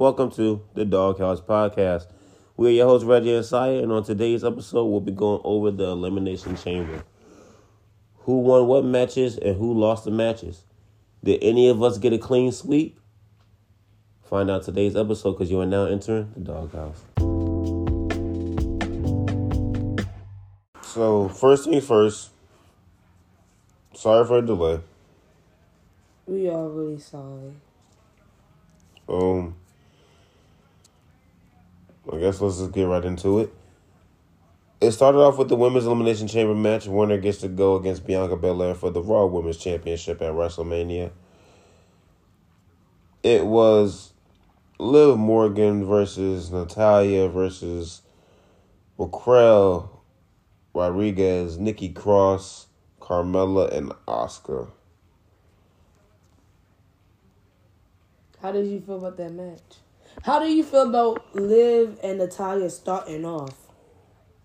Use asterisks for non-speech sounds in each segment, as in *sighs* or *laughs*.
Welcome to the Doghouse Podcast. We're your hosts, Reggie and Saya, and on today's episode, we'll be going over the Elimination Chamber. Who won what matches and who lost the matches? Did any of us get a clean sweep? Find out today's episode because you are now entering the Doghouse. So, first things first, sorry for the delay. We are really sorry. Um, I guess let's just get right into it. It started off with the women's elimination chamber match. Winner gets to go against Bianca Belair for the Raw Women's Championship at WrestleMania. It was Liv Morgan versus Natalya versus Raquel Rodriguez, Nikki Cross, Carmella, and Asuka. How did you feel about that match? How do you feel about Liv and Natalya starting off?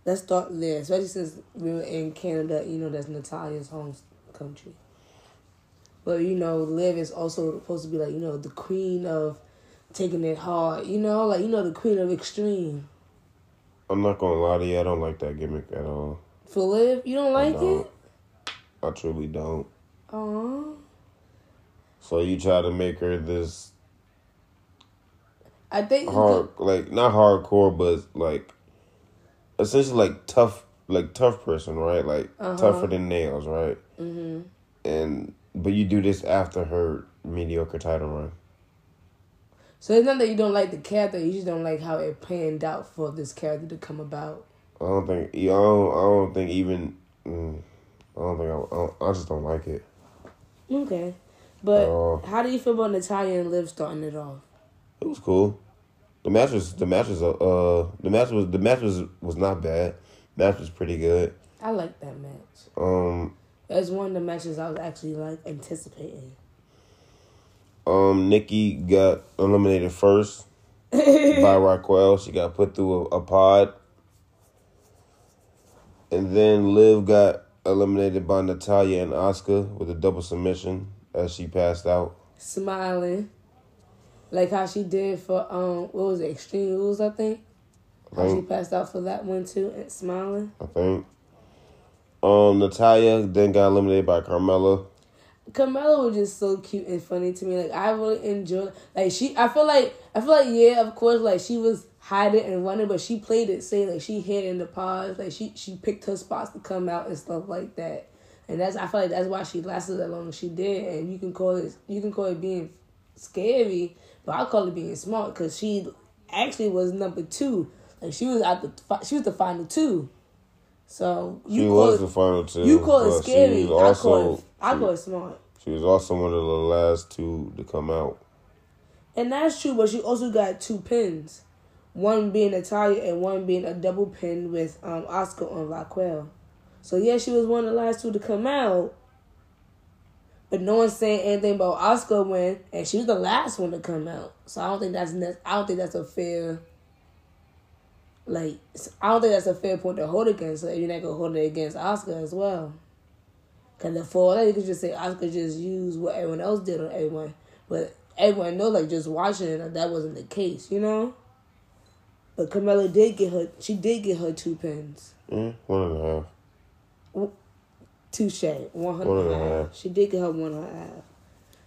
Let's start there, especially since we were in Canada. You know, that's Natalya's home country. But you know, Liv is also supposed to be like you know the queen of taking it hard. You know, like you know the queen of extreme. I'm not gonna lie to you, I don't like that gimmick at all. For Liv, you don't like don't. it? I truly don't. Aww. So you try to make her this I think hard, like not hardcore, but like essentially like tough, like tough person, right? Like Uh-huh. tougher than nails, right? hmm And but you do this after her mediocre title run. So it's not that you don't like the character; you just don't like how it panned out for this character to come about. I don't think. I don't. I don't think even. Mm, I don't think. I, I, don't, I just don't like it. Okay, but Oh. how do you feel about Natalya and Liv starting it off? It was cool. The match was. The match was. Uh. The match was. The match was. Was not bad. match was pretty good. I like that match. Um. That's one of the matches I was actually like anticipating. Um. Nikki got eliminated first *laughs* by Raquel. She got put through a, a pod. And then Liv got eliminated by Natalya and Asuka with a double submission as she passed out. Smiling, like how she did for um, what was it, Extreme Rules? I think. I How she passed out for that one too, and smiling. I think. Um, Natalya then got eliminated by Carmella. Carmella was just so cute and funny to me. Like I really enjoyed. Like she, I feel like I feel like yeah, of course, like she was hiding and running, but she played it safe. Like she hid in the pods. Like she she picked her spots to come out and stuff like that. And that's I feel like that's why she lasted as long as she did. And you can call it you can call it being scary, but I call it being smart because she actually was number two. Like she was at the fi- she was the final two. So you She call was it, the final two. you call it scary. I call it I call it smart. she was also one of the last two to come out. And that's true, but she also got two pins. One being Natalya and one being a double pin with um, Asuka on Raquel. So yeah, she was one of the last two to come out. But no one's saying anything about Asuka win, and she was the last one to come out. So I don't think that's ne- I don't think that's a fair. Like I don't think that's a fair point to hold against her. You're not gonna hold it against Asuka as well. Cause before that, you could just say Asuka just used what everyone else did on everyone, but everyone knows like just watching it that that wasn't the case, you know. But Carmella did get her. She did get her two pins. Mm, one and a half. Touche. One and hundred half. She did get her one and a half.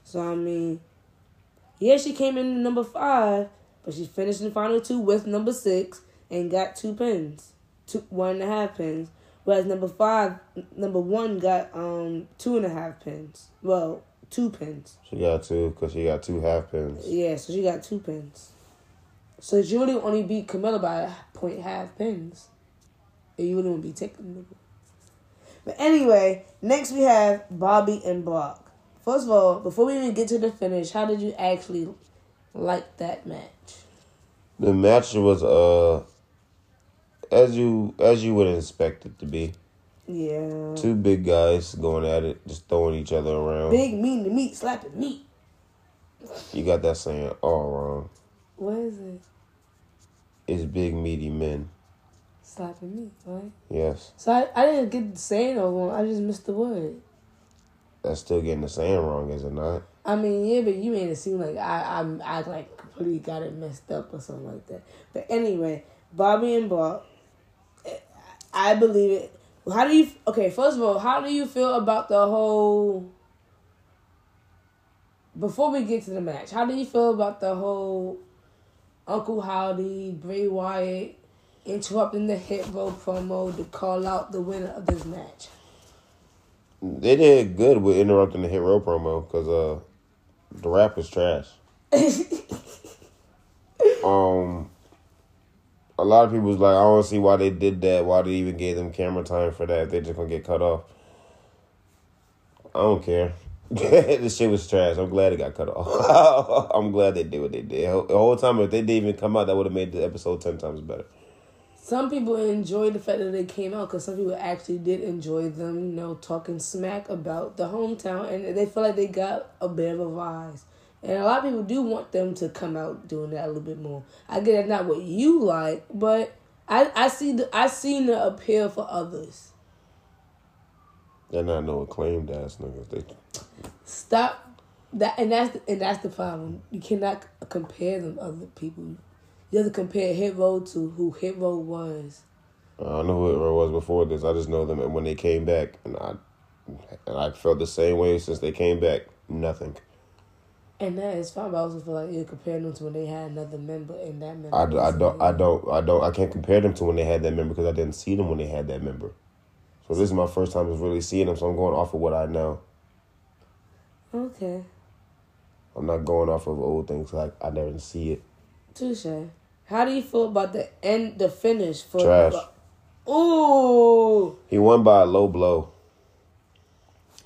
So I mean, yeah, she came in number five, but she finished in the final two with number six and got two pins, two one and a half pins. Whereas number five, number one got um two and a half pins. Well, two pins. She got two because she got two half pins. Yeah, so she got two pins. So really only beat Carmella by a point half pins. And you wouldn't be taking But anyway, next we have Bobby and Brock. First of all, before we even get to the finish, how did you actually like that match? The match was uh as you as you would expect it to be. Yeah. Two big guys going at it, just throwing each other around. Big mean to meat, slapping meat. You got that saying all wrong. What is it? It's big meaty men. Slapping me, right? Yes. So I, I didn't get the saying one. I just missed the word. That's still getting the saying wrong, is it not? I mean, yeah, but you made it seem like I I'm I like completely got it messed up or something like that. But anyway, Bobby and Brock, I believe it. How do you? Okay, first of all, how do you feel about the whole? Before we get to the match, how do you feel about the whole Uncle Howdy, Bray Wyatt interrupting the Hit Row promo to call out the winner of this match? They did good with interrupting the Hit Row promo because uh, the rap was trash. *laughs* um, a lot of people was like, I don't see why they did that. Why they even gave them camera time for that? If they just gonna get cut off. I don't care. *laughs* this shit was trash. I'm glad it got cut off. *laughs* I'm glad they did what they did. The whole time, if they didn't even come out, that would have made the episode ten times better. Some people enjoyed the fact that they came out because some people actually did enjoy them, you know, talking smack about the hometown, and they feel like they got a bit of a rise. And a lot of people do want them to come out doing that a little bit more. I get it's not what you like, but I I see the I seen the appeal for others. They're not no acclaimed ass niggas. They Stop that, and that's the, and that's the problem. You cannot compare them to other people. You have to compare Hit Row to who Hit Row was. I don't know who it was before this. I just know them and when they came back, and I and I felt the same way since they came back. Nothing. And that is fine, but I also feel like you're comparing them to when they had another member and that member. I, I don't I don't I don't I can't compare them to when they had that member because I didn't see them when they had that member. So this is my first time of really seeing them, so I'm going off of what I know. Okay. I'm not going off of old things like I never see it. Touche. How do you feel about the end, the finish for? Trash. Ooh. He won by a low blow.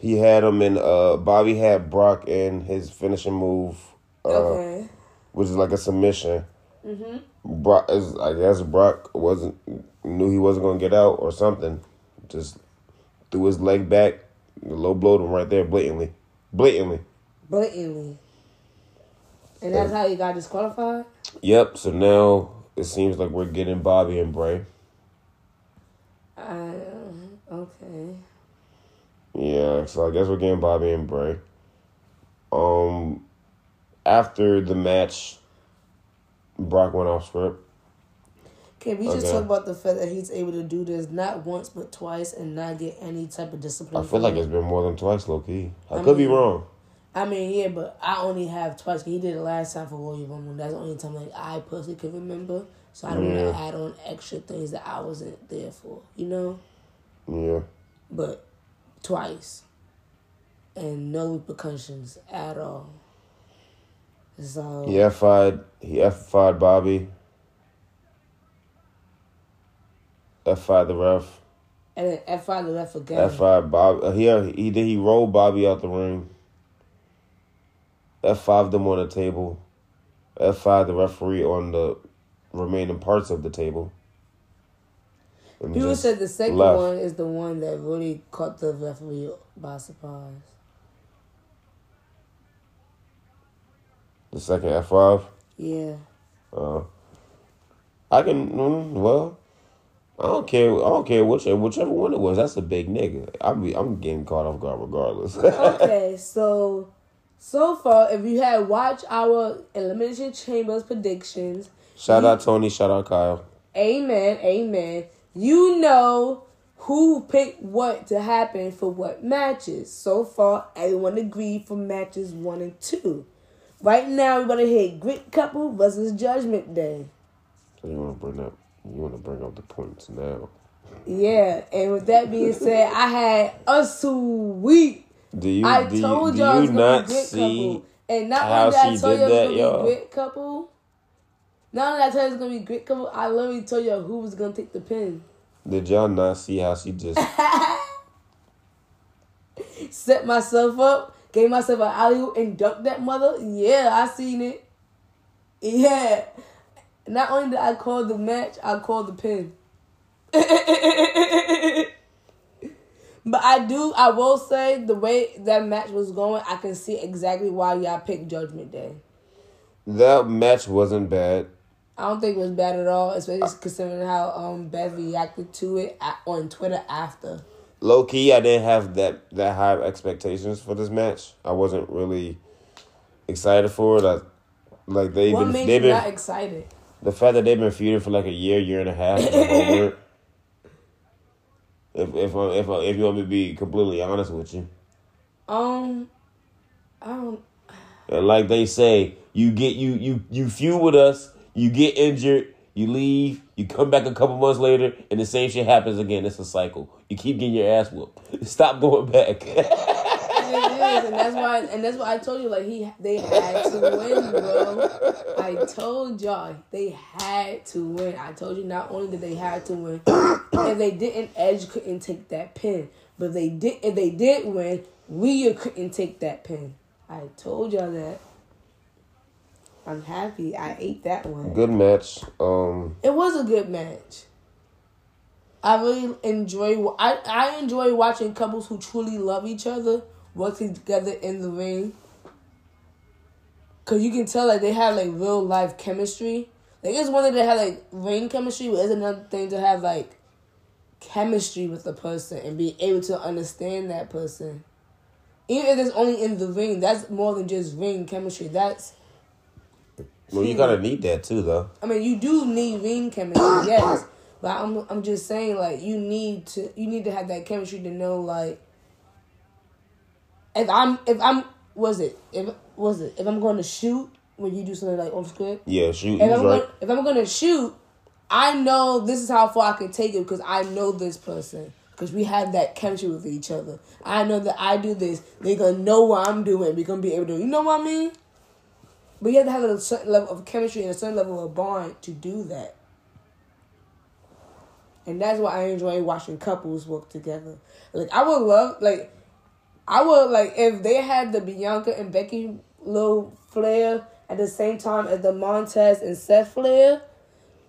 He had him in. Uh, Bobby had Brock in his finishing move, uh, Okay. which is like a submission. Mhm. Brock, is, I guess Brock wasn't knew he wasn't gonna get out or something. Just threw his leg back, low blowed him right there, blatantly, blatantly. Blatantly. And that's how you got disqualified. Yep. So now it seems like we're getting Bobby and Bray. Uh, okay. Yeah, so I guess we're getting Bobby and Bray. Um, after the match, Brock went off script. Can we just Okay. talk about the fact that he's able to do this not once but twice and not get any type of discipline? I feel like it? it's been more than twice, low key. I, I could be wrong. I mean, yeah, but I only have twice. He did it last time for Royal Rumble. That's the only time like I personally can remember. So I don't want to add on extra things that I wasn't there for. You know, Yeah, but twice, and no repercussions at all. So he F5'd, he F5'd Bobby. F5 the ref. and then F five the left again. F5 Bob. Uh, he he did he rolled Bobby out the ring. F5 them on the table. F5 the referee on the remaining parts of the table. People said the second left. one is the one that really caught the referee by surprise. The second F5. Yeah. Uh, I can mm, well. I don't care. I don't care which whichever one it was. That's a big nigga. I'm I'm getting caught off guard regardless. *laughs* Okay, so so far, if you had watched our elimination chambers predictions, shout out Tony. Shout out Kyle. amen, amen. You know who picked what to happen for what matches. So far, everyone agreed for matches one and two. Right now, we're gonna hit Grit Couple versus Judgment Day. So you want to bring up? You want to bring up the points now? Yeah, and with that being said, I had a sweet. Do you? I do told you, y'all do it's you gonna not be see? Couple, and not how only did I she tell did you that, it was y'all? gonna be Grit Couple. Not only did I tell you it's gonna be Grit Couple, I literally told you who was gonna take the pin. Did y'all not see how she just? *laughs* Set myself up, gave myself an alley and dunked that mother. Yeah, I seen it. Yeah. Not only did I call the match, I called the pin. *laughs* but I do, I will say, the way that match was going, I can see exactly why y'all picked Judgment Day. that match wasn't bad. I don't think it was bad at all, especially considering how um Beth reacted to it on Twitter after. Low key, I didn't have that that high expectations for this match. I wasn't really excited for it. Like, like they've What been, made they've you been not excited? the fact that they've been feuding for like a year, year and a half. *laughs* is over it. If if I- if I- if you want me to be completely honest with you, Um, I don't. and like they say, you get you you you feud with us, you get injured, you leave, you come back a couple months later, and the same shit happens again. It's a cycle. You keep getting your ass whooped. *laughs* Stop going back. *laughs* It is, and that's why, and that's why I told you, like he, they had to win, bro. I told y'all they had to win. I told you not only did they had to win, if they didn't, Edge couldn't take that pin. But if they did, if they did win, Rhea couldn't take that pin. I told y'all that. I'm happy. I ate that one. Good match. Um, It was a good match. I really enjoy. I I enjoy watching couples who truly love each other working together in the ring. Cause you can tell like they have like real life chemistry. Like it's one thing to have like ring chemistry, but it's another thing to have like chemistry with the person and be able to understand that person. Even if it's only in the ring, that's more than just ring chemistry. That's well, you gotta need that too, though. I mean, you do need ring chemistry, yes. But I'm I'm just saying, like, you need to you need to have that chemistry to know, like, if I'm if I'm was it if was it if I'm going to shoot when you do something like off script. Yeah, shoot. If I'm right. going, if I'm going to shoot, I know this is how far I can take it because I know this person. Because we have that chemistry with each other. I know that I do this. They're going to know what I'm doing. We're going to be able to, you know what I mean? But you have to have a certain level of chemistry and a certain level of bond to do that. And that's why I enjoy watching couples work together. Like, I would love, like, I would, like, if they had the Bianca and Becky little flair at the same time as the Montez and Seth flair,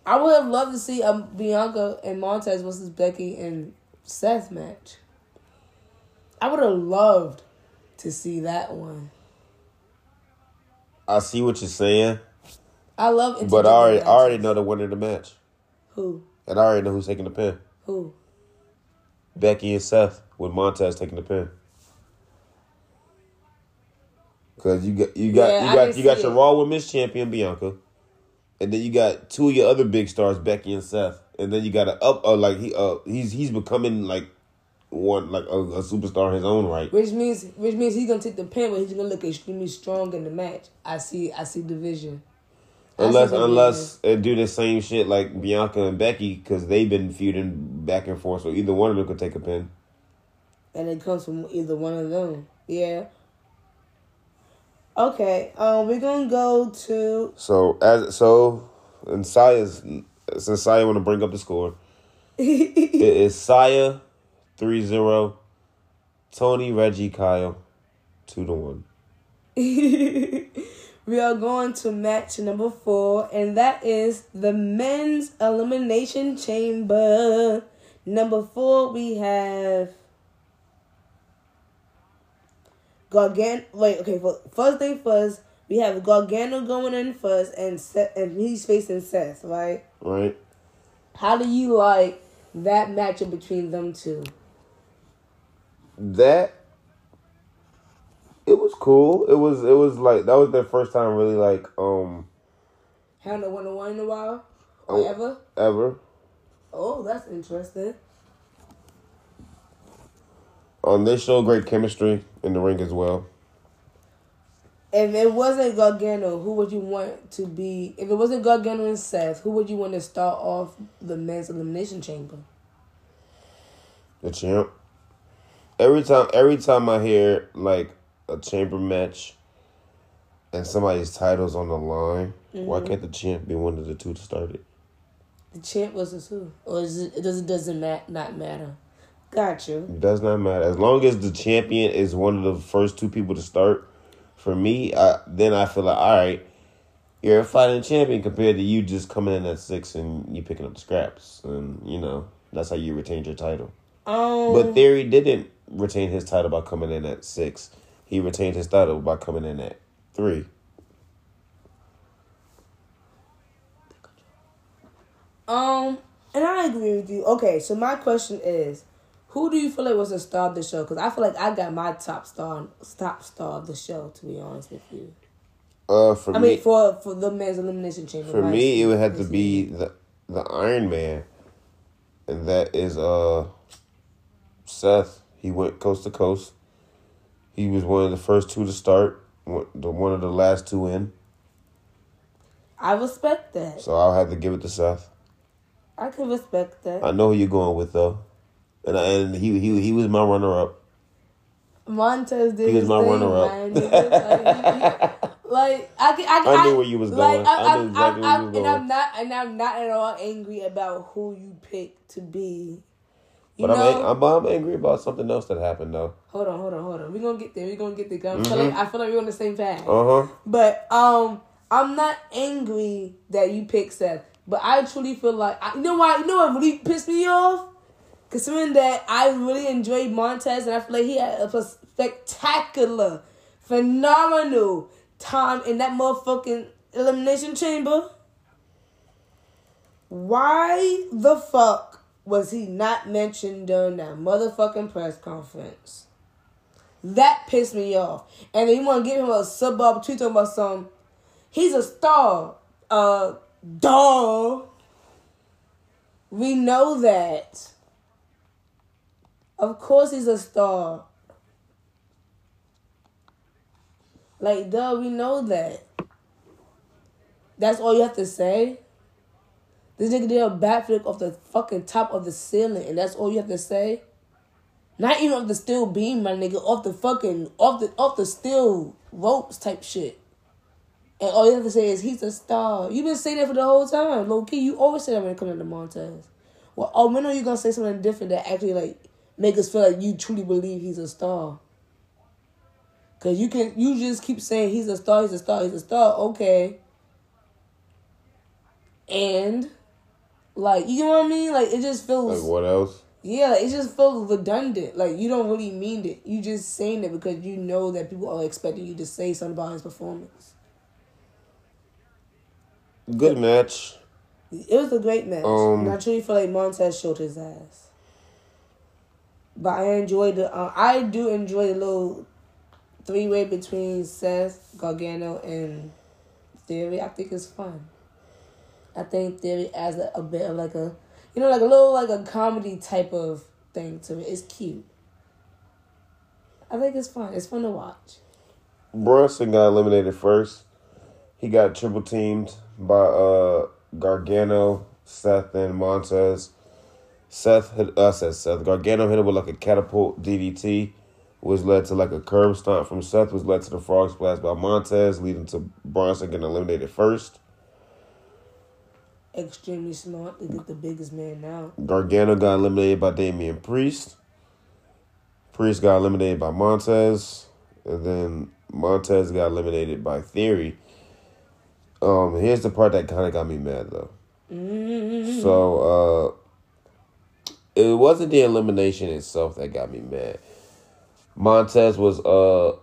I would have loved to see a Bianca and Montez versus Becky and Seth match. I would have loved to see that one. I see what you're saying, I love but I already, I already know the winner of the match, Who? and I already know who's taking the pin. Who? Becky and Seth with Montez taking the pin. Cause you got you got Yeah, you got you got your it. Raw Women's Champion Bianca, and then you got two of your other big stars Becky and Seth, and then you got a up uh, like he uh he's he's becoming like one like a, a superstar in his own right. Which means which means he's gonna take the pin, but he's gonna look extremely strong in the match. I see I see the vision. See Unless unless it do the same shit like Bianca and Becky because they've been feuding back and forth, so either one of them could take a pin. and it comes from either one of them. Yeah. Okay, um, we're gonna go to So as so, and Saya's since Saya want to bring up the score, *laughs* it is Saya 3-0, Tony Reggie Kyle two to one. *laughs* we are going to match number four, and that is the men's elimination chamber. Number four, we have Gargano. Wait, okay. For, first thing first, we have Gargano going in first, and Seth, and he's facing Seth. Right? Right. How do you like that matchup between them two? That it was cool. It was it was like that was their first time really like um Haven't won a one in a while, Oh. ever. ever. Oh, that's interesting. Um, they showed great chemistry in the ring as well. If it wasn't Gargano, who would you want to be? If it wasn't Gargano and Seth, who would you want to start off the men's elimination chamber? The champ. Every time, every time I hear like a chamber match, and somebody's titles on the line, why can't the champ be one of the two to start it? The champ versus who? Or is it, it doesn't not matter? Got you. It does not matter as long as the champion is one of the first two people to start. For me, I, then I feel like all right, you're a fighting champion compared to you just coming in at six and you picking up the scraps, and you know that's how you retained your title. Um, But Theory didn't retain his title by coming in at six. He retained his title by coming in at three. um, and I agree with you. Okay, so my question is, who do you feel like was the star of the show? Because I feel like I got my top star, top star of the show. To be honest with you, Uh, for I me, mean, for for the men's elimination chamber. for me, it would have to be the the Iron Man, and that is uh Seth. He went coast to coast. He was one of the first two to start. The one of the last two in. I respect that. So I'll have to give it to Seth. I can respect that. I know who you're going with though, and and he he he was my runner up. Montez did He was my runner-up. Like, like I can, I, can, I knew where you was going. I knew exactly where you was And. I'm not, and I'm not at all angry about who you picked to be. You But I'm, I'm I'm angry about something else that happened though. hold on, hold on, hold on. We're gonna get there. We're gonna get there. 'cause I feel like I feel like we're on the same path. Uh huh. But um, I'm not angry that you picked Seth. But I truly feel like I, you know why? You know what really pissed me off? Considering that I really enjoyed Montez and I feel like he had a spectacular, phenomenal time in that motherfucking elimination chamber. Why the fuck was he not mentioned during that motherfucking press conference? That pissed me off. And then you want to give him a suburb tweet talking about some. He's a star. Uh, duh. We know that. Of course he's a star. Like, duh, we know that. That's all you have to say? This nigga did a backflip off the fucking top of the ceiling, and that's all you have to say? Not even off the steel beam, my nigga, off the fucking off the off the steel ropes type shit. And all you have to say is he's a star. You've been saying that for the whole time, low key. You always say that when it comes to Montez. Well, oh, when are you gonna say something different that actually like make us feel like you truly believe he's a star? Cause you can you just keep saying he's a star, he's a star, he's a star. Okay. And like you know what I mean? Like it just feels Like what else? yeah, like, it just feels redundant. Like you don't really mean it. You just saying it because you know that people are expecting you to say something about his performance. Good match. It was a great match. Um, and I truly feel like Montez showed his ass. But I enjoy the. Uh, I do enjoy the little three way between Seth, Gargano, and Theory. I think it's fun. I think Theory adds a, a bit of like a, you know, like a little like a comedy type of thing to it. It's cute. I think it's fun. It's fun to watch. Bronson got eliminated first. He got triple teamed by uh Gargano, Seth, and Montez. Seth hit us uh, said Seth. Gargano hit him with like a catapult DDT, which led to like a curb stomp from Seth, which led to the frog splash by Montez, leading to Bronson getting eliminated first. Extremely smart to get the biggest man now. Gargano got eliminated by Damian Priest. Priest got eliminated by Montez, and then Montez got eliminated by Theory. Um, here's the part that kind of got me mad though. So, uh, it wasn't the elimination itself that got me mad. Montez was uh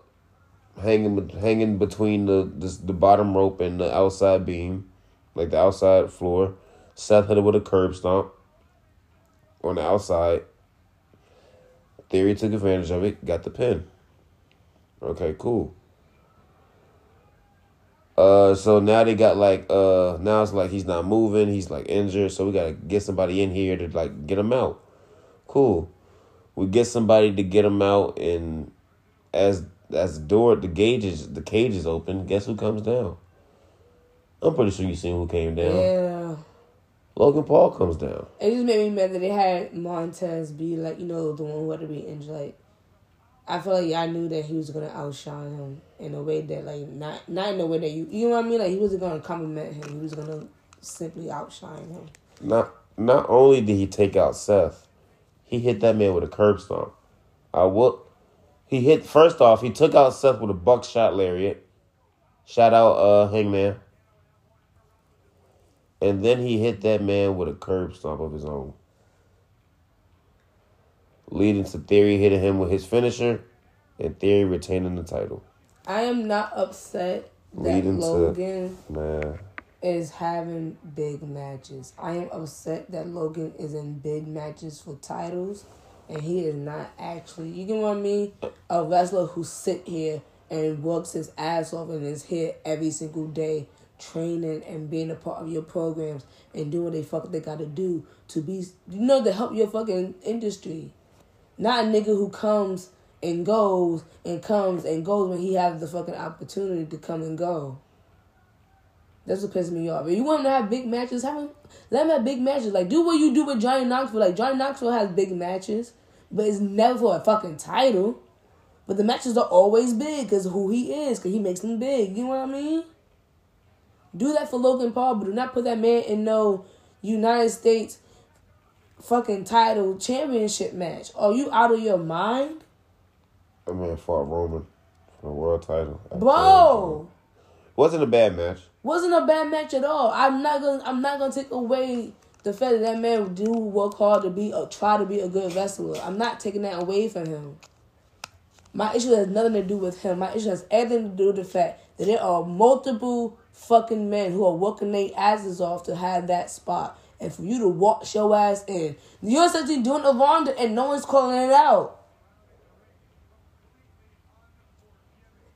hanging hanging between the this, the bottom rope and the outside beam, like the outside floor. Seth hit it with a curb stomp on the outside. Theory took advantage of it, got the pin. Okay, cool. Uh, so now they got like uh now it's like he's not moving, he's like injured, so we gotta get somebody in here to like get him out. Cool. We get somebody to get him out, and as as the door the gauges the cage is open, guess who comes down? I'm pretty sure you seen who came down. Yeah. Logan Paul comes down. It just made me mad that they had Montez be like, you know, the one who had to be injured. Like, I feel like I knew that he was gonna outshine him in a way that, like, not not in a way that you, you know what I mean? Like, he wasn't gonna compliment him. He was gonna simply outshine him. Not not only did he take out Seth, he hit that man with a curb stomp. I will. He hit first off. He took out Seth with a buckshot lariat. Shout out, uh, Hangman. And then he hit that man with a curb stomp of his own, leading to Theory hitting him with his finisher, and Theory retaining the title. I am not upset that Leading to- Logan Man, is having big matches. I am upset that Logan is in big matches for titles and he is not actually, you get what I mean? A wrestler who sit here and works his ass off and is here every single day training and being a part of your programs and doing what they fuck they gotta do to be you know to help your fucking industry. Not a nigga who comes and goes and comes and goes when he has the fucking opportunity to come and go. That's what pisses me off. If you want him to have big matches, have him, let him have big matches. Like do what you do with Johnny Knoxville. Like Johnny Knoxville has big matches, but it's never for a fucking title. But the matches are always big because who he is, because he makes them big. You know what I mean? Do that for Logan Paul, but do not put that man in no United States fucking title championship match. Are you out of your mind? I man fought Roman for the world title. Bro, wasn't a bad match. Wasn't a bad match at all. I'm not gonna. I'm not gonna take away the fact that that man do work hard to be a try to be a good wrestler. I'm not taking that away from him. My issue has nothing to do with him. My issue has everything to do with the fact that there are multiple fucking men who are working their asses off to have that spot. And for you to walk your ass in. You're essentially doing a Ronda and no one's calling it out.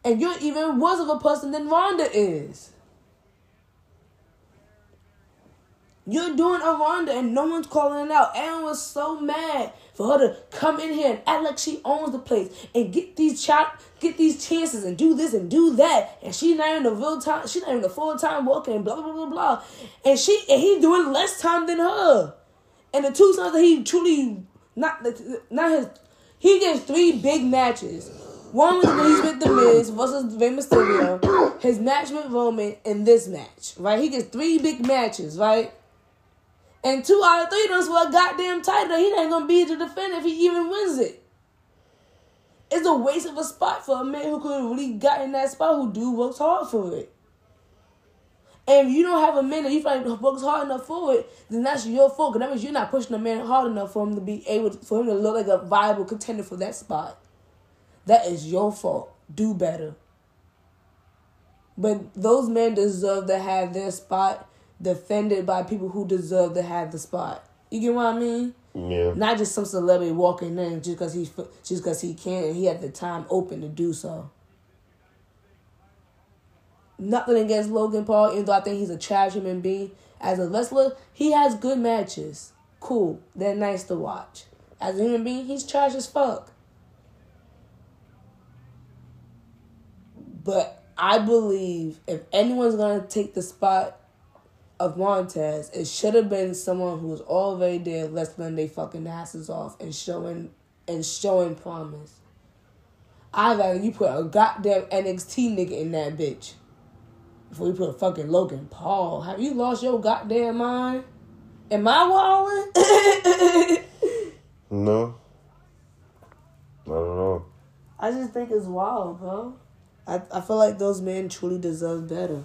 And you're even worse of a person than Ronda is. You're doing a Ronda and no one's calling it out. Aaron was so mad for her to come in here and act like she owns the place and get these chop, get these chances and do this and do that. And she not even a real time, she not even a full time worker and blah blah blah blah. And she and he doing less time than her. And the two times that he truly not not his, he gets three big matches. One was he's with The Miz versus Rey Mysterio. His match with Roman in this match, right? He gets three big matches, right? And two out of three of those for a goddamn title. He ain't gonna be to defend if he even wins it. It's a waste of a spot for a man who could have really gotten that spot who do works hard for it. And if you don't have a man that you like works hard enough for it, then that's your fault. Cause that means you're not pushing a man hard enough for him to be able to, for him to look like a viable contender for that spot. That is your fault. Do better. But those men deserve to have their spot defended by people who deserve to have the spot. You get what I mean? Yeah. Not just some celebrity walking in just because he just because he can and he had the time open to do so. Nothing against Logan Paul, even though I think he's a trash human being. As a wrestler, he has good matches. Cool. They're nice to watch. As a human being, he's trash as fuck. But I believe if anyone's gonna take the spot of Montez, it should have been someone who was already there wrestling their fucking asses off and showing and showing promise. I'd rather you put a goddamn NXT nigga in that bitch. Before you put a fucking Logan Paul. Have you lost your goddamn mind? Am I walling? *laughs* no. I don't know. I just think it's wild, bro. I, I feel like those men truly deserve better.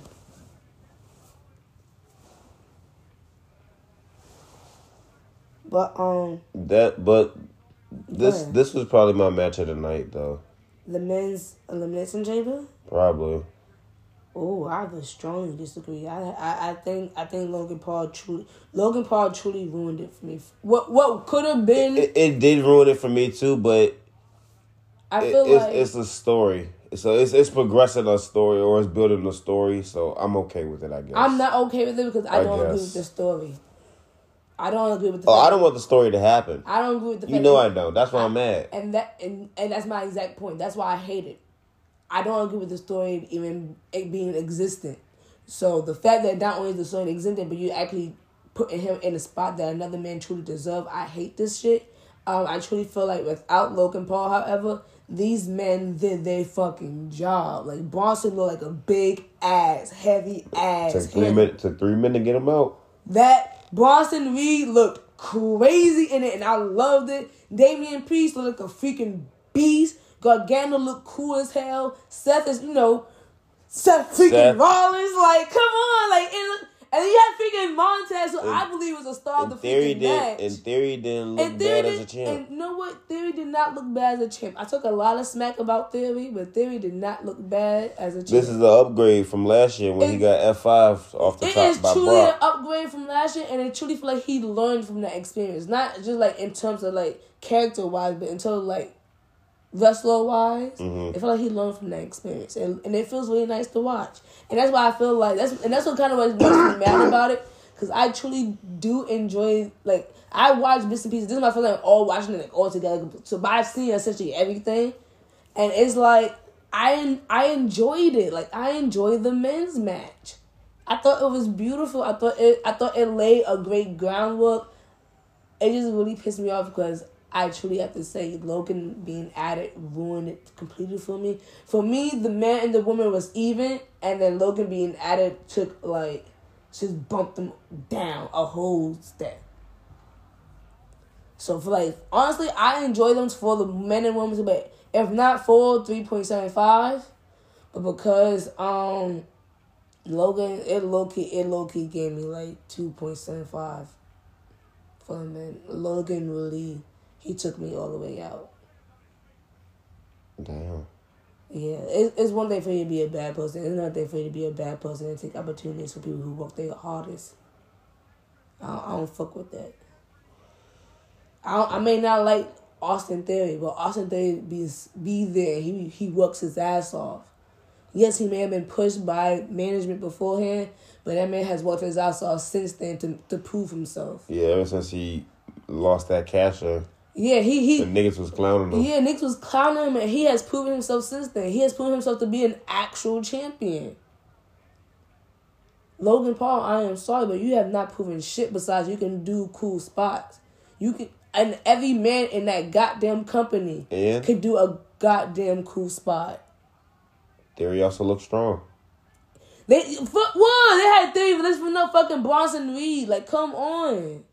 But um that but this this was probably my match of the night though. The men's elimination chamber? Probably. Oh, I would strongly disagree. I, I I think I think Logan Paul truly Logan Paul truly ruined it for me. What what could have been it, it, did ruin it for me too, but I feel it, like it's, it's a story. So it's it's progressing a story or it's building a story. So I'm okay with it. I guess I'm not okay with it because I, I don't guess. agree with the story. I don't agree with the. Oh, I don't want the story to happen. I don't agree with the. You know I don't. That's why I, am mad. And that and, and that's my exact point. That's why I hate it. I don't agree with the story even being existent. So the fact that not only is the story existent, but you actually putting him in a spot that another man truly deserve. I hate this shit. Um, I truly feel like without Logan Paul, however, these men did their fucking job. Like Bronson looked like a big ass, heavy ass. Took three minutes. Took three minutes to get him out. That Bronson Reed looked crazy in it, and I loved it. Damian Priest looked like a freaking beast. Gargano looked cool as hell. Seth is, you know, Seth freaking Seth. Rollins. Like, come on, like, it and then you had freaking Montez, who in, I believe was a star of the theory freaking did, match. In theory, didn't look bad did, as a champ. And you know what? Theory did not look bad as a champ. I took a lot of smack about Theory, but Theory did not look bad as a champ. This is an upgrade from last year when it, he got F five off the it top is by truly Brock. an upgrade from last year, and it truly feel like he learned from that experience. Not just like in terms of like character wise, but until like wrestler wise. Mhm. I feel like he learned from that experience, and, and it feels really nice to watch. And that's why I feel like that's and that's what kind of what makes me mad *coughs* about it because I truly do enjoy like I watch bits and pieces. This is my first time all watching it like all together. So but I've seen essentially everything, and it's like I I enjoyed it. Like I enjoyed the men's match. I thought it was beautiful. I thought it I thought it laid a great groundwork. It just really pissed me off because I truly have to say Logan being added ruined it completely for me. For me, the man and the woman was even, and then Logan being added took like just bumped them down a whole step. So for like honestly, I enjoy them for the men and women, but if not for three point seven five, but because um Logan it low key it low key gave me like two point seven five for the men. Logan really he took me all the way out. Damn. Yeah, it, it's one thing for you to be a bad person. It's another thing for you to be a bad person and take opportunities for people who work their hardest. I don't, I don't fuck with that. I I may not like Austin Theory, but Austin Theory be be there. He he works his ass off. Yes, he may have been pushed by management beforehand, but that man has worked his ass off since then to to prove himself. Yeah, ever since he lost that casher, Yeah, he he the niggas was clowning him. Yeah, Nick was clowning him, and he has proven himself since then. He has proven himself to be an actual champion. Logan Paul, I am sorry, but you have not proven shit besides you can do cool spots. You can, and every man in that goddamn company And could do a goddamn cool spot. Theory also looks strong. They fuck what? They had three, but for no fucking Bronson Reed. Like, come on.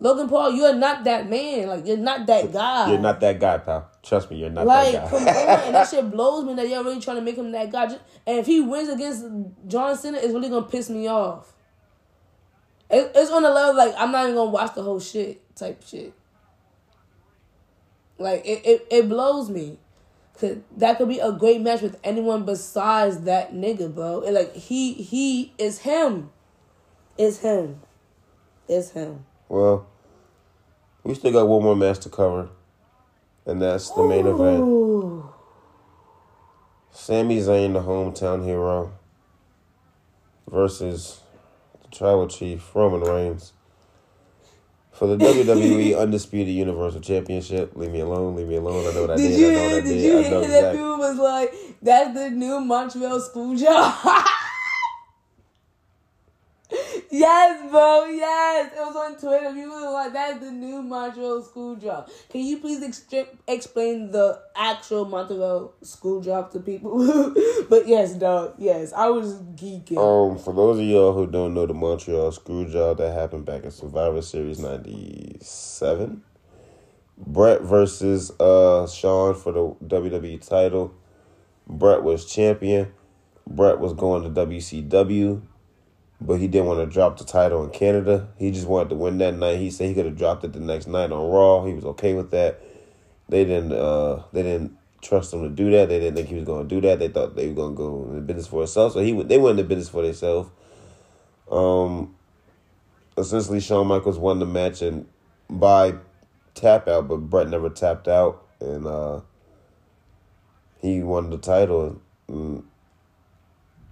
Logan Paul, you're not that man. Like, you're not that guy. You're not that guy, pal. Trust me, you're not Like, that come guy. on, and that *laughs* shit blows me that y'all really trying to make him that guy. Just- And if he wins against John Cena, it's really gonna piss me off. It, it's on the level like I'm not even gonna watch the whole shit type shit. Like it, it, it blows me. Cause that could be a great match with anyone besides that nigga, bro. And like he he is him. It's him. It's him. Well, we still got one more match to cover, and that's the main event. Sami Zayn, the hometown hero, versus the tribal chief Roman Reigns for the WWE *laughs* Undisputed Universal Championship. Leave me alone. Leave me alone. I know what I did. Did you I know hear? what I Did did. you hear that dude was like, "That's the new Montreal school *laughs* job." Yes, bro. Yes, it was on Twitter. People were like, "That's the new Montreal screw job." Can you please extra- explain the actual Montreal screw job to people? *laughs* but yes, dog. Yes, I was geeking. Um, for those of y'all who don't know the Montreal screw job that happened back in Survivor Series '97, Brett versus uh Shawn for the WWE title. Brett was champion. Brett was going to WCW, but he didn't want to drop the title in Canada. He just wanted to win that night. He said he could have dropped it the next night on Raw. He was okay with that. They didn't. Uh, they didn't trust him to do that. They didn't think he was going to do that. They thought they were going to go in the business for themselves. So he they went into business for themselves. Um, essentially, Shawn Michaels won the match and by tap out, but Brett never tapped out, and uh, he won the title. And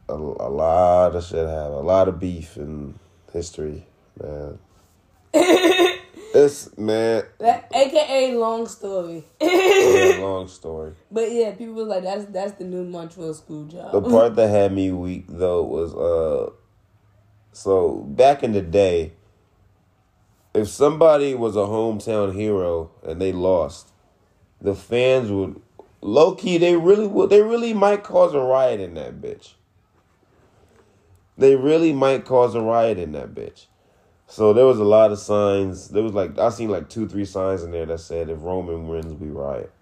a, a lot of shit happened. A lot of beef in history, man. *laughs* it's man, That, AKA long story. a *laughs* long story. but yeah, people was like, "That's that's the new Montreal screw job." The part *laughs* that had me weak though was uh so back in the day if somebody was a hometown hero and they lost, the fans would low key they really would they really might cause a riot in that bitch. They really might cause a riot in that bitch. So there was a lot of signs. There was like I seen like two, three signs in there that said if Roman wins, we riot.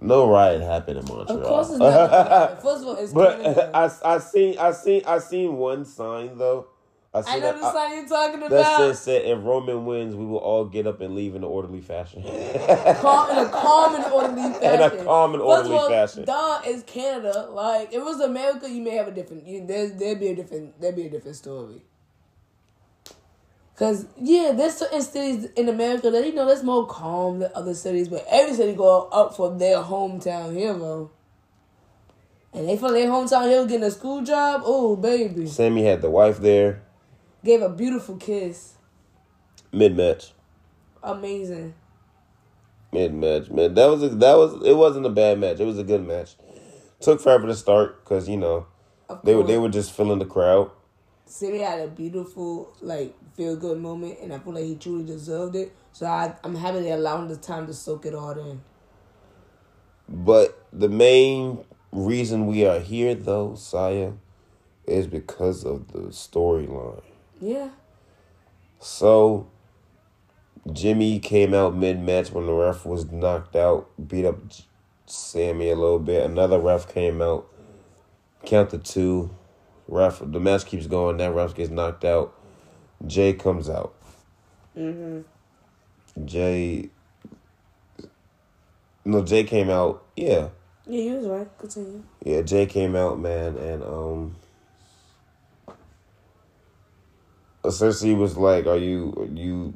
No riot happened in Montreal. Of course, it's *laughs* not. First of all, it's But *laughs* I I seen I seen I seen one sign though. I I know that, the sign you're talking that about. said, said if Roman wins, we will all get up and leave in an orderly fashion. *laughs* Calm, in a calm and orderly fashion. *laughs* In a calm and First of orderly all, fashion. Duh, it's Canada. Like, if it was America, you may have a different. You, there, there'd be a different. There'd be a different story. Cause yeah, there's certain cities in America that you know that's more calm than other cities, but every city go up for their hometown hero. And they for their hometown hero getting a screw job. Oh baby, Sami had the wife there gave a beautiful kiss. mid match. Amazing. Mid match, man. That was a, that was it. wasn't a bad match. It was a good match. Took forever to start because you know Of they were they were just filling the crowd. Sami had a beautiful like feel good moment, and I feel like he truly deserved it. So I, I'm happy they allowed him the time to soak it all in. But the main reason we are here, though, Saya, is because of the storyline. Yeah. So, Jimmy came out mid match when the ref was knocked out, beat up Sami a little bit. Another ref came out, count counted two. Ref, the match keeps going. That ref gets knocked out. Jey comes out. Mhm. Jey. No, Jey came out. Yeah, Yeah, you was right. Continue. Yeah, Jey came out, man, and um essentially was like, Are you are you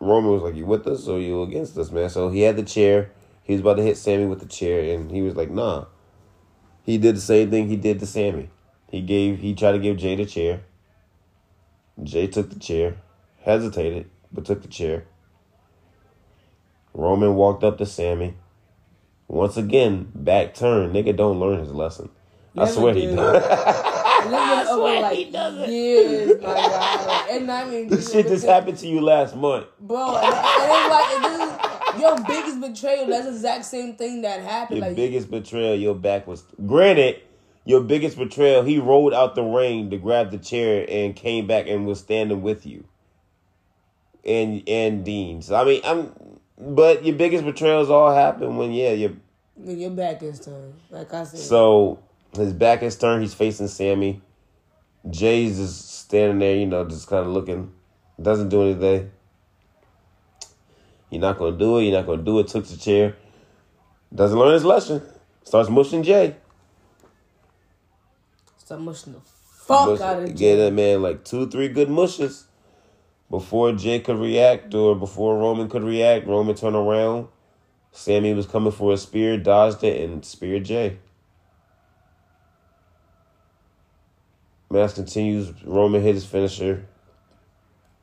Roman was like, You with us or you against us, man? So he had the chair. He was about to hit Sami with the chair and he was like, nah. He did the same thing he did to Sami. He gave he tried to give Jey the chair. Jey took the chair, hesitated, but took the chair. Roman walked up to Sami. Once again, back turn. Nigga don't learn his lesson. I swear he did. *laughs* does. And this been over swear like he doesn't. years, my God. Like, and *laughs* I mean, this shit just happened to you last month. bro. And, and it's like and this is your biggest betrayal. That's the exact same thing that happened. Your like biggest betrayal, your back was. Granted, your biggest betrayal, he rolled out the ring to grab the chair and came back and was standing with you. And and Dean. So I mean, I'm. But your biggest betrayals all happen when yeah, your when your back is turned. Like I said. So his back is turned. He's facing Sami. Jey's just standing there, you know, just kind of looking. Doesn't do anything. You're not gonna do it. You're not gonna do it. Took the chair. Doesn't learn his lesson. Starts mushing Jey. Start mushing the fuck Mush- out of Get Jey. that man like two, three good mushes before Jey could react or before Roman could react. Roman turned around. Sami was coming for a spear, dodged it, and speared Jey. Match continues. Roman hit his finisher.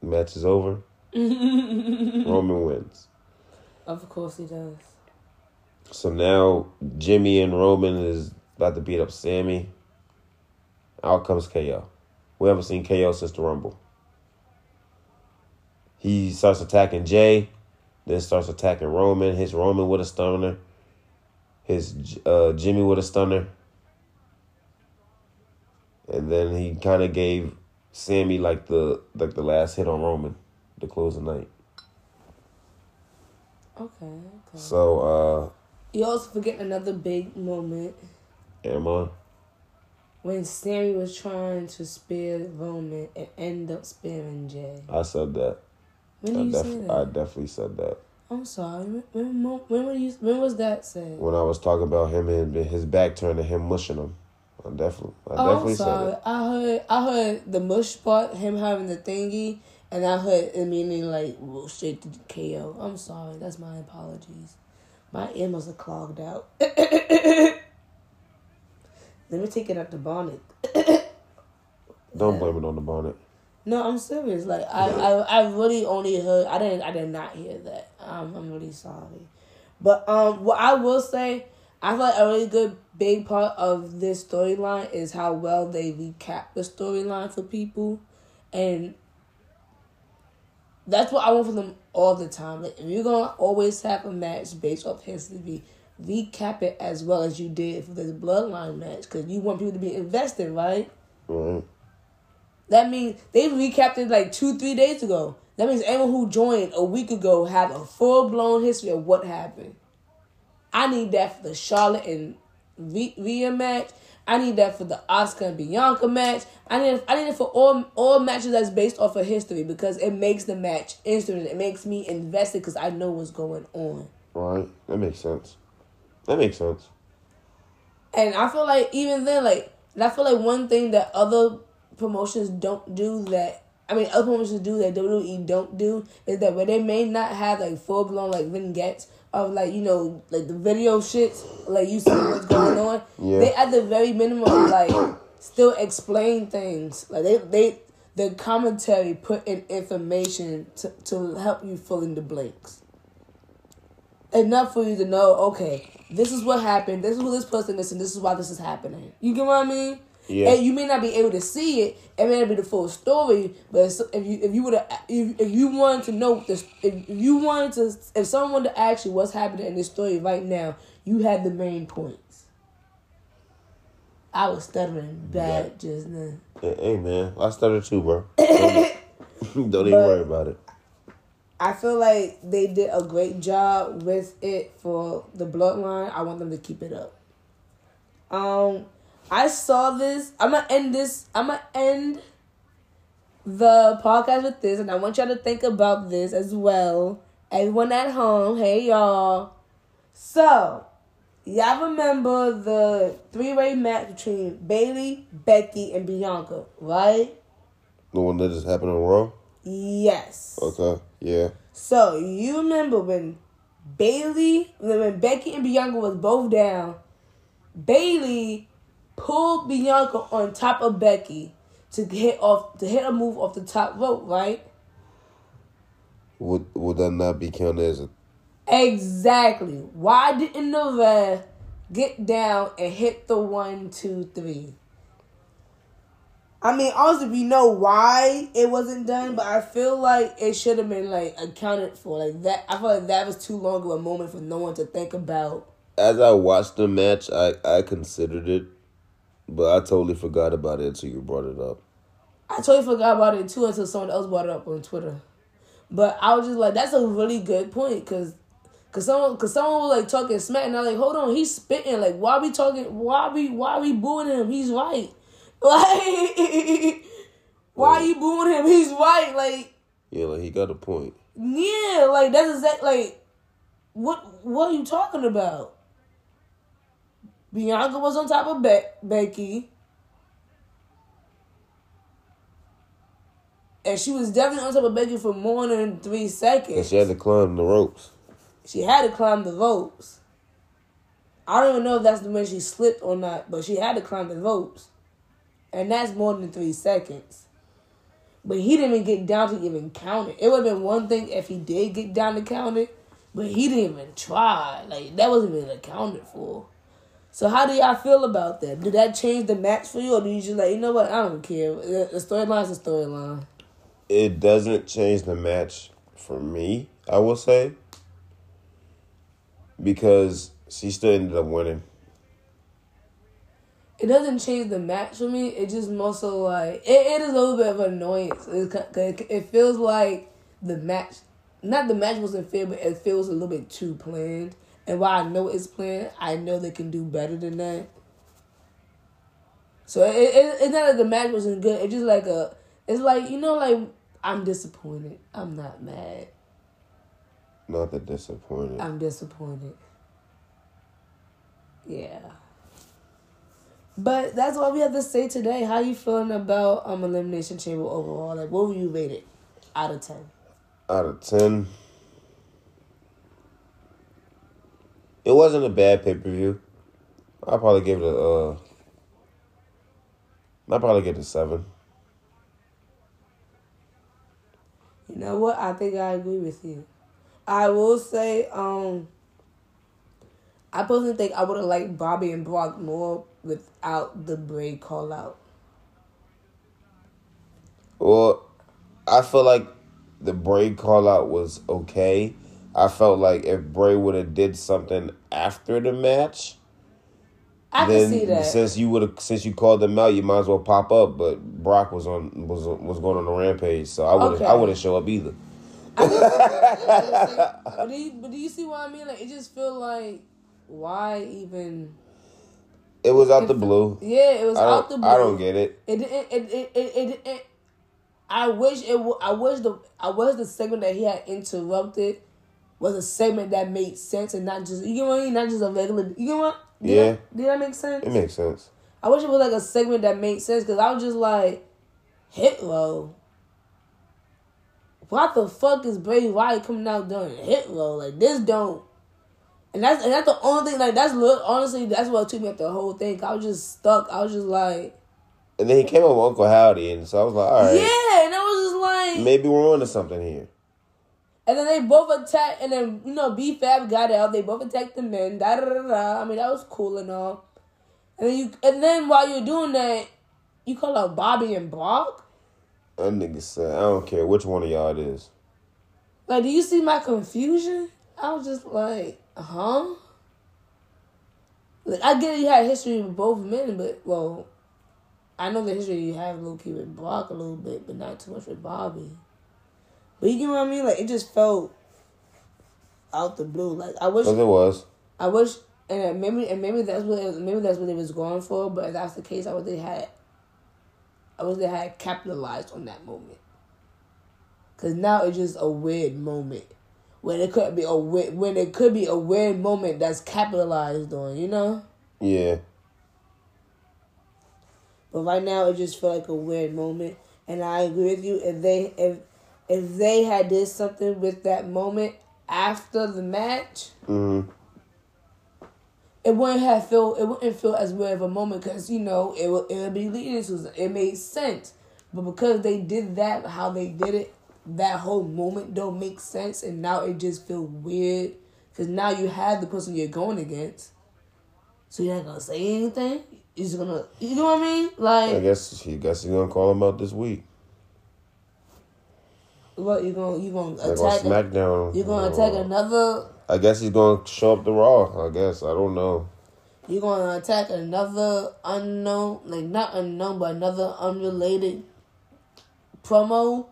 Match is over. *laughs* Roman wins. Of course he does. So now Jimmy and Roman is about to beat up Sami. Out comes KO. We haven't seen KO since the Rumble. He starts attacking Jey, then starts attacking Roman. Hits Roman with a stunner. His uh, Jimmy with a stunner. And then he kind of gave Sami like the like the last hit on Roman to close the night. Okay, okay. So uh You also forget another big moment am I? when Sami was trying to spare Roman and end up sparing Jey. I said that. When I, you def- say I definitely said that I'm sorry. When, when, when, were you, when was that said? when I was talking about him and his back turned and him mushing him. I definitely, I Oh, definitely I'm said sorry. it. I heard I heard the mush part, him having the thingy, and I heard it meaning like well, straight to the KO. I'm sorry. That's my apologies. My ear are clogged out. *coughs* Let me take it out the bonnet. *coughs* Don't blame it on the bonnet. No, I'm serious. Like I, I, I really only heard. I didn't. I did not hear that. Um, I'm really sorry. But um, what I will say, I feel like a really good big part of this storyline is how well they recap the storyline for people, and that's what I want from them all the time. Like if you're gonna always have a match based off history, recap it as well as you did for this bloodline match because you want people to be invested, right? Right. That means they recapped it like two, three days ago. That means anyone who joined a week ago have a full blown history of what happened. I need that for the Charlotte and Rhea Rhea match. I need that for the Asuka and Bianca match. I need I need it for all all matches that's based off of history because it makes the match instant. It makes me invested because I know what's going on. Right. That makes sense. That makes sense. And I feel like even then, like, I feel like one thing that other promotions don't do that I mean, other promotions do that WWE don't do is that where they may not have like full blown like vignettes of like you know like the video shits like you see what's going *coughs* on. Yeah. They at the very minimum like still explain things like they they the commentary put in information to to help you fill in the blanks. Enough for you to know, okay, this is what happened, this is who this person is, and this is why this is happening. You get what I mean? Yeah. And you may not be able to see it. It may not be the full story, but if you if you would if, if you wanted to know this, if you wanted to, if someone wanted to ask you what's happening in this story right now, you had the main points. I was stuttering bad just now. Hey, man, I started too, bro. *coughs* Don't, *coughs* don't even But- worry about it. I feel like they did a great job with it for the bloodline. I want them to keep it up. Um, I saw this. I'm gonna end this. I'm gonna end the podcast with this, and I want y'all to think about this as well. Everyone at home, hey y'all. So, y'all remember the three way match between Bayley, Becky, and Bianca, right? The one that just happened on Raw? Yes. Okay, yeah. So you remember when Bayley, when Becky and Bianca was both down, Bayley pulled Bianca on top of Becky to hit off to hit a move off the top rope, right? Would would that not be counted as a Exactly. Why didn't the ref get down and hit the one, two, three? I mean, honestly, we know why it wasn't done, but I feel like it should have been like accounted for. Like that, I feel like that was too long of a moment for no one to think about. as I watched the match, I, I considered it, but I totally forgot about it until you brought it up. I totally forgot about it too until someone else brought it up on Twitter. But I was just like, that's a really good point, cause, cause someone, cause someone was like talking smack, and I was like, hold on, he's spitting. Like, why we talking? Why we, why we booing him? He's right. *laughs* Like, why are you booing him? He's right. Like, Yeah, like he got a point. yeah, like that's exact. Like, what, what are you talking about? Bianca was on top of Be- Becky. And she was definitely on top of Becky for more than three seconds. And she had to climb the ropes. She had to climb the ropes. I don't even know if that's the way she slipped or not, but she had to climb the ropes. And that's more than three seconds. But he didn't even get down to even count it. It would have been one thing if he did get down to count it, but he didn't even try. Like, that wasn't even accounted for. So, how do y'all feel about that? Did that change the match for you, or do you just like, you know what, I don't care? The storyline's a storyline. It doesn't change the match for me, I will say. Because she still ended up winning. it doesn't change the match for me. It just more so like it, it is a little bit of annoyance. It, it, it feels like the match, not the match wasn't fair, but it feels a little bit too planned. And while I know it's planned, I know they can do better than that. So it, it it's not that the match wasn't good. It's just like a, it's like you know like I'm disappointed. I'm not mad. Not that disappointed. I'm disappointed. Yeah. But that's all we have to say today. How you feeling about um Elimination Chamber overall? Like what would you rate it out of ten? Out of 10, it wasn't a bad pay per view. I'll probably give it a, uh, I'll probably give it a 7. You know what? I think I agree with you. I will say, um I personally think I would have liked Bobby and Brock more without the Bray call out. Well, I feel like the Bray call out was okay. I felt like if Bray would have did something after the match, I then can see that. since you would have since you called them out, you might as well pop up. But Brock was on was was going on a rampage, so I would Okay. I wouldn't show up either. *laughs* but, do you, but do you see what I mean? Like it just feel like why even It was out the blue. Yeah, it was out the blue. I don't get it. It it it it it. it, it I wish it. I wish the. I wish the segment that he had interrupted was a segment that made sense and not just you know what I mean, not just a regular. You know what? Did Yeah. That, did that make sense? It makes sense. I wish it was like a segment that made sense because I was just like, Hit Row. why the fuck is Bray Wyatt coming out doing Hit Row? Like this don't. And that's and that's the only thing. Like that's look honestly, that's what took me up the whole thing. I was just stuck. I was just like. And then he came up with Uncle Howdy, and so I was like, all right, Yeah, and I was just like. maybe we're on to something here. And then they both attacked, and then you know B Fab got out. They both attacked the men. Da da da da. I mean that was cool and all. And then you, and then while you're doing that, you call out Bobby and Brock. That nigga said, I don't care which one of y'all it is. Like, do you see my confusion? I was just like, huh? Like, I get you had history with both men, but well, I know the history you have low key with Brock a little bit, but not too much with Bobby. But you get what I mean? Like, it just felt out the blue. Like, I wish, Because it was. I wish, and maybe, and maybe that's what, it, maybe that's what they was going for. But if that's the case, I wish they had, I wish they had capitalized on that moment. Cause now it's just a weird moment when it could be a weird, when it could be a weird moment that's capitalized on, you know. Yeah. But right now, it just felt like a weird moment, and I agree with you. If they if if they had did something with that moment after the match, hmm it wouldn't have feel it wouldn't feel as weird of a moment because you know it would it would be leading to it made sense. But because they did that, how they did it, that whole moment don't make sense, and now it just feel weird because now you have the person you're going against, so you're not gonna say anything. You're just gonna, you know what I mean? Like, I guess he guess he's gonna call him out this week. What you gonna you gonna attack? SmackDown. You gonna attack another? I guess he's gonna show up the Raw. I guess I don't know. You gonna attack another unknown, like not unknown, but another unrelated promo?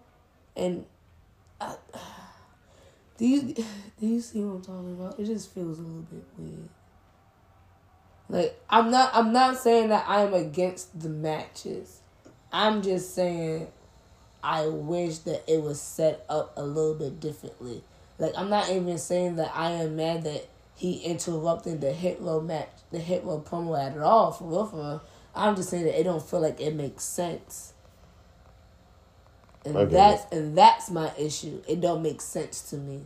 And I, *sighs* do you *sighs* do you see what I'm talking about? It just feels a little bit weird. Like I'm not I'm not saying that I am against the matches. I'm just saying I wish that it was set up a little bit differently. Like I'm not even saying that I am mad that he interrupted the hit row match, the hit row promo at all for real, for real. I'm just saying that it don't feel like it makes sense. And that's and that's my issue. It don't make sense to me.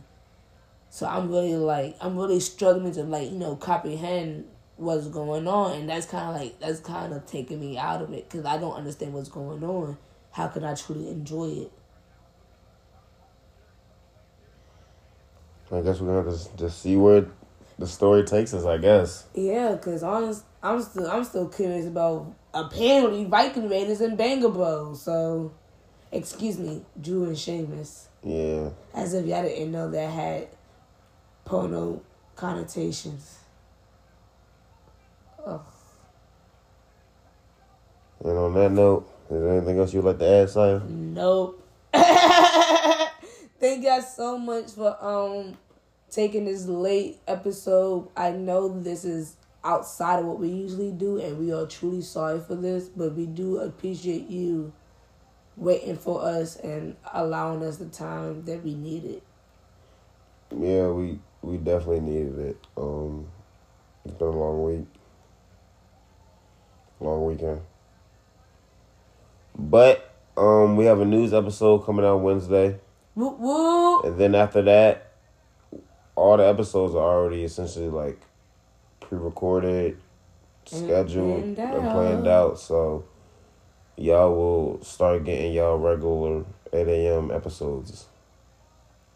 So I'm really like I'm really struggling to like you know comprehend what's going on, and that's kind of like that's kind of taking me out of it because I don't understand what's going on. How can I truly enjoy it? I guess we're gonna to just see where the story takes us. I guess. Yeah, cause honest, I'm still I'm still curious about apparently Viking Raiders and Banger Bros. So, excuse me, Drew and Sheamus. Yeah. As if y'all didn't know that had porno connotations. Ugh. And on that note, is there anything else you'd like to add, Sire? Nope. *laughs* Thank you guys so much for um taking this late episode. I know this is outside of what we usually do, and we are truly sorry for this, but we do appreciate you waiting for us and allowing us the time that we needed. Yeah, we we definitely needed it. Um, it's been a long week, long weekend. But um, we have a news episode coming out Wednesday, Whoop whoop. and then after that, all the episodes are already essentially like pre-recorded, scheduled, and planned planned out. So y'all will start getting y'all regular eight a.m. episodes.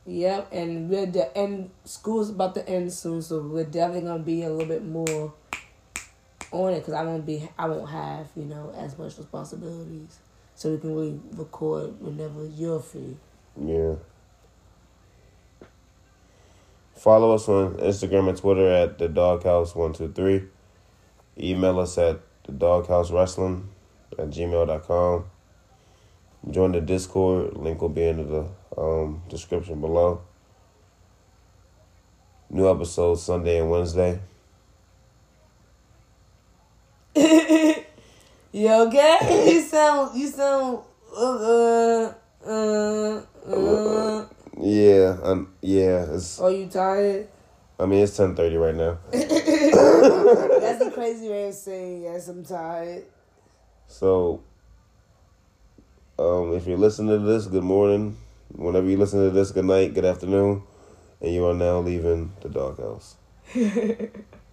Yep, and we're de- and school's about to end soon, so we're definitely gonna be a little bit more on it because I won't be I won't have you know as much responsibilities, so we can really record whenever you're free. Yeah. Follow us on Instagram and Twitter at DaDawgHouse123. Email us at DaDawgHouseWrestling at gmail.com. Join the Discord. Link will be in the um, description below. New episodes Sunday and Wednesday. *laughs* You okay? you sound you sound uh uh uh. Yeah, um, yeah. It's. Are you tired? I mean, it's ten thirty right now. *laughs* That's a crazy way of saying yes. I'm tired. So, um, if you're listening to this, good morning. Whenever you listen to this, good night, good afternoon, and you are now leaving the doghouse. *laughs*